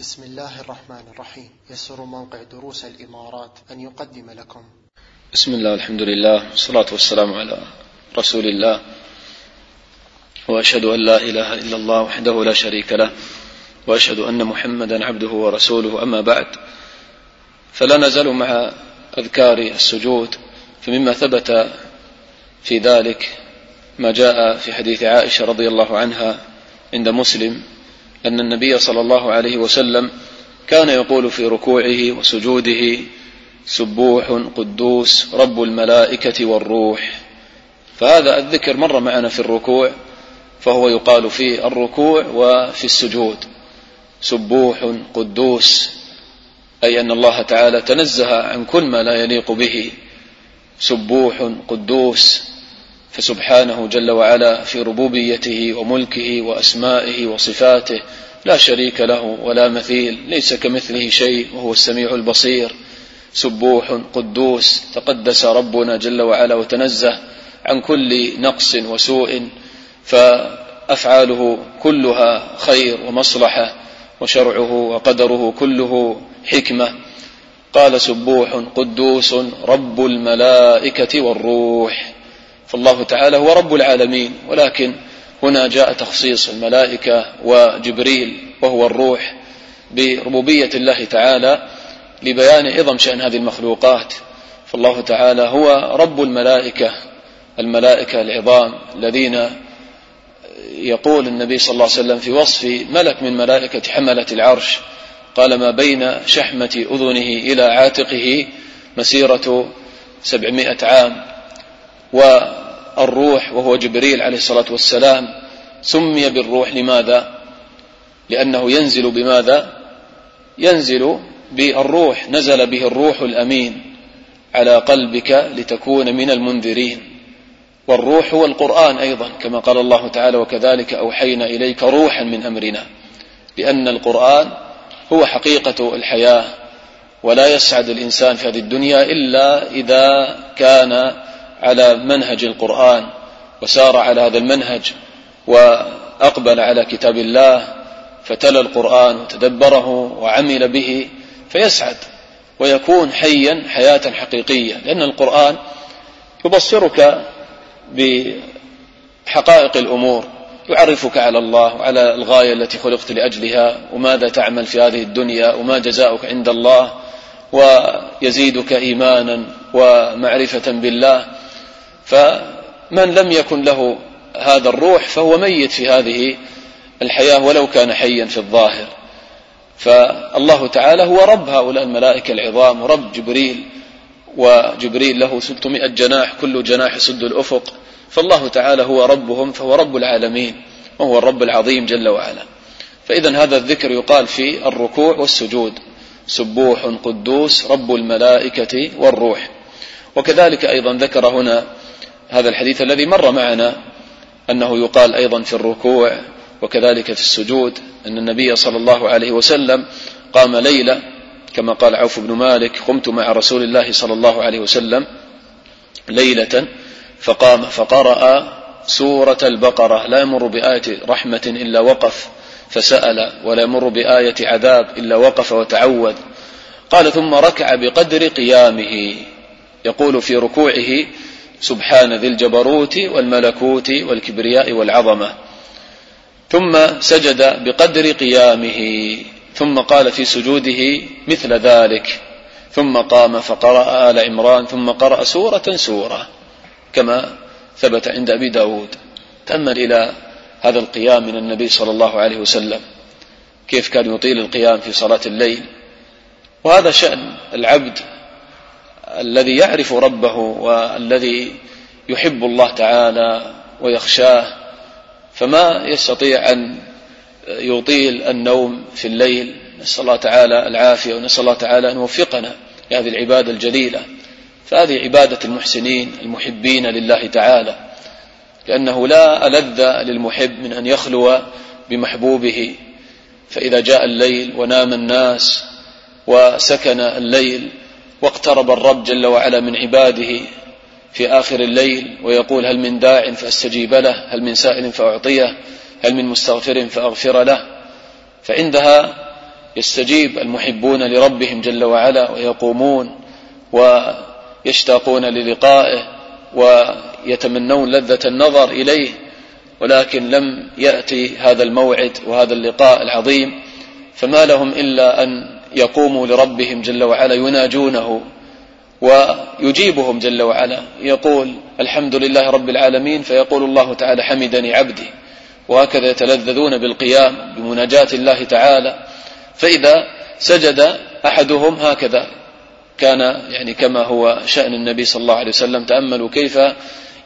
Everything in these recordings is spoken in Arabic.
بسم الله الرحمن الرحيم. يسر موقع دروس الإمارات أن يقدم لكم. بسم الله الحمد لله والصلاة والسلام على رسول الله. وأشهد أن لا إله إلا الله وحده لا شريك له وأشهد أن محمدا عبده ورسوله أما بعد. فلا نزال مع أذكار السجود فمما ثبت في ذلك ما جاء في حديث عائشة رضي الله عنها عند مسلم. أن النبي صلى الله عليه وسلم كان يقول في ركوعه وسجوده سبوح قدوس رب الملائكة والروح. فهذا الذكر مر معنا في الركوع فهو يقال في الركوع وفي السجود. سبوح قدوس أي أن الله تعالى تنزه عن كل ما لا يليق به. سبوح قدوس فسبحانه جل وعلا في ربوبيته وملكه وأسمائه وصفاته لا شريك له ولا مثيل ليس كمثله شيء وهو السميع البصير. سبوح قدوس تقدس ربنا جل وعلا وتنزه عن كل نقص وسوء فأفعاله كلها خير ومصلحة وشرعه وقدره كله حكمة. قال سبوح قدوس رب الملائكة والروح. فالله تعالى هو رب العالمين. ولكن هنا جاء تخصيص الملائكة وجبريل وهو الروح بربوبية الله تعالى لبيان عظم شأن هذه المخلوقات. فالله تعالى هو رب الملائكة الملائكة العظام الذين يقول النبي صلى الله عليه وسلم في وصف ملك من ملائكة حملة العرش قال ما بين شحمة أذنه إلى عاتقه مسيرة سبعمائة عام. والروح وهو جبريل عليه الصلاة والسلام سمي بالروح لماذا؟ لأنه ينزل بماذا؟ ينزل بالروح نزل به الروح الأمين على قلبك لتكون من المنذرين. والروح هو القرآن أيضا كما قال الله تعالى وكذلك أوحينا إليك روحا من أمرنا لأن القرآن هو حقيقة الحياة ولا يسعد الإنسان في هذه الدنيا إلا إذا كان على منهج القرآن وسار على هذا المنهج وأقبل على كتاب الله فتلا القرآن وتدبره وعمل به فيسعد ويكون حيا حياة حقيقية لأن القرآن يبصرك بحقائق الأمور يعرفك على الله وعلى الغاية التي خلقت لأجلها وماذا تعمل في هذه الدنيا وما جزاؤك عند الله ويزيدك إيمانا ومعرفة بالله. فمن لم يكن له هذا الروح فهو ميت في هذه الحياة ولو كان حيا في الظاهر. فالله تعالى هو رب هؤلاء الملائكة العظام ورب جبريل وجبريل له 600 جناح كل جناح يسد الأفق. فالله تعالى هو ربهم فهو رب العالمين وهو الرب العظيم جل وعلا. فإذا هذا الذكر يقال في الركوع والسجود. سبوح قدوس رب الملائكة والروح. وكذلك أيضا ذكر هنا هذا الحديث الذي مر معنا أنه يقال أيضا في الركوع وكذلك في السجود أن النبي صلى الله عليه وسلم قام ليلة كما قال عوف بن مالك قمت مع رسول الله صلى الله عليه وسلم ليلة فقام فقرأ سورة البقرة لا يمر بآية رحمة إلا وقف فسأل ولا يمر بآية عذاب إلا وقف وتعوذ قال ثم ركع بقدر قيامه يقول في ركوعه سبحان ذي الجبروت والملكوت والكبرياء والعظمة. ثم سجد بقدر قيامه. ثم قال في سجوده مثل ذلك. ثم قام فقرأ آل عمران. ثم قرأ سورة سورة. كما ثبت عند أبي داود. تأمل إلى هذا القيام من النبي صلى الله عليه وسلم. كيف كان يطيل القيام في صلاة الليل. وهذا شأن العبد الذي يعرف ربه والذي يحب الله تعالى ويخشاه فما يستطيع أن يطيل النوم في الليل. نسأل الله تعالى العافية ونسأل الله تعالى أن يوفقنا لهذه العبادة الجليلة. فهذه عبادة المحسنين المحبين لله تعالى لأنه لا ألذ للمحب من أن يخلو بمحبوبه. فإذا جاء الليل ونام الناس وسكن الليل واقترب الرب جل وعلا من عباده في آخر الليل ويقول هل من داع فأستجيب له هل من سائل فأعطيه هل من مستغفر فأغفر له. فعندها يستجيب المحبون لربهم جل وعلا ويقومون ويشتاقون للقائه ويتمنون لذة النظر إليه ولكن لم يأتي هذا الموعد وهذا اللقاء العظيم فما لهم إلا أن يقوموا لربهم جل وعلا يناجونه ويجيبهم جل وعلا. يقول الحمد لله رب العالمين فيقول الله تعالى حمدني عبدي. وهكذا يتلذذون بالقيام بمناجاة الله تعالى. فإذا سجد أحدهم هكذا كان يعني كما هو شأن النبي صلى الله عليه وسلم تأملوا كيف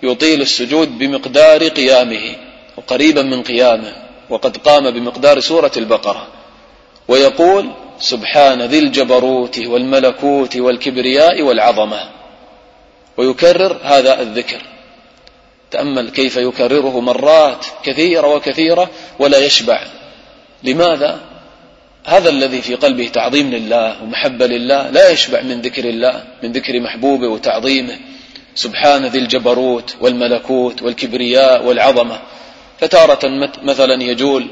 يطيل السجود بمقدار قيامه وقريبا من قيامه وقد قام بمقدار سورة البقرة. ويقول سبحان ذي الجبروت والملكوت والكبرياء والعظمة. ويكرر هذا الذكر. تأمل كيف يكرره مرات كثيرة وكثيرة ولا يشبع. لماذا؟ هذا الذي في قلبه تعظيم لله ومحبة لله لا يشبع من ذكر الله من ذكر محبوبه وتعظيمه. سبحان ذي الجبروت والملكوت والكبرياء والعظمة. فتارة مثلا يجول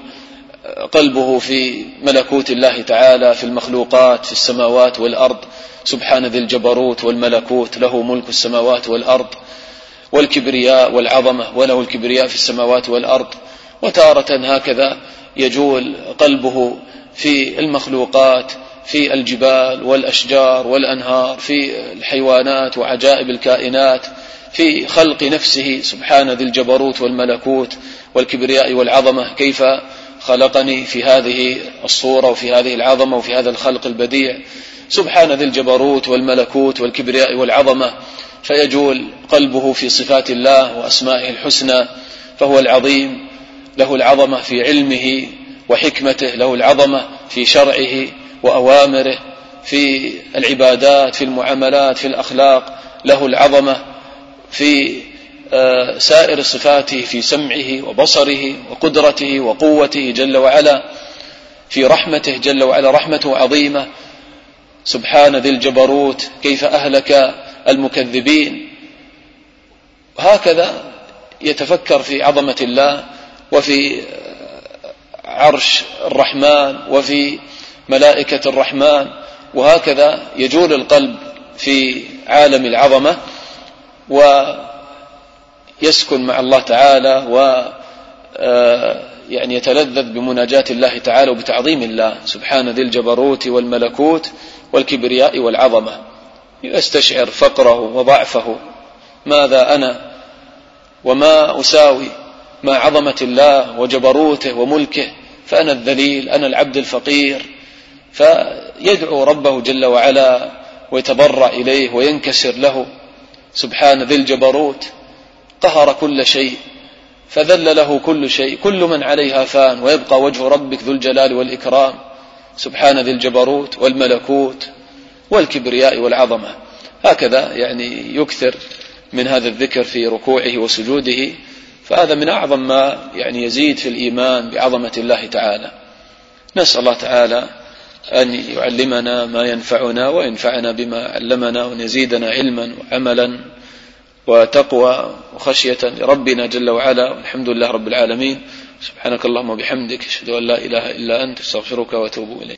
قلبه في ملكوت الله تعالى في المخلوقات في السماوات والأرض. سبحان ذي الجبروت والملكوت له ملك السماوات والأرض والكبرياء والعظمة وله الكبرياء في السماوات والأرض. وتارة هكذا يجول قلبه في المخلوقات في الجبال والأشجار والأنهار في الحيوانات وعجائب الكائنات في خلق نفسه. سبحان ذي الجبروت والملكوت والكبرياء والعظمة. كيف خلقني في هذه الصورة وفي هذه العظمة وفي هذا الخلق البديع. سبحان ذي الجبروت والملكوت والكبرياء والعظمة. فيجول قلبه في صفات الله وأسمائه الحسنى. فهو العظيم له العظمة في علمه وحكمته له العظمة في شرعه وأوامره في العبادات في المعاملات في الأخلاق له العظمة في سائر صفاته في سمعه وبصره وقدرته وقوته جل وعلا في رحمته جل وعلا رحمته عظيمة. سبحان ذي الجبروت كيف أهلك المكذبين. هكذا يتفكر في عظمة الله وفي عرش الرحمن وفي ملائكة الرحمن وهكذا يجول القلب في عالم العظمة. و يسكن مع الله تعالى و آه، يعني يتلذذ بمناجاة الله تعالى وبتعظيم الله. سبحان ذي الجبروت والملكوت والكبرياء والعظمة. يستشعر فقره وضعفه. ماذا أنا؟ وما أساوي؟ مع عظمة الله وجبروته وملكه؟ فأنا الذليل أنا العبد الفقير. فيدعو ربه جل وعلا ويتضرع إليه وينكسر له. سبحان ذي الجبروت. قهر كل شيء فذل له كل شيء كل من عليها فان ويبقى وجه ربك ذو الجلال والإكرام. سبحان ذي الجبروت والملكوت والكبرياء والعظمة. هكذا يعني يكثر من هذا الذكر في ركوعه وسجوده فهذا من أعظم ما يعني يزيد في الإيمان بعظمة الله تعالى. نسأل الله تعالى أن يعلمنا ما ينفعنا وينفعنا بما علمنا وأن يزيدنا علما وعملا. وتقوى وخشية لربنا جل وعلا والحمد لله رب العالمين. سبحانك اللهم وبحمدك أشهد أن لا إله إلا أنت أستغفرك وأتوب إليك.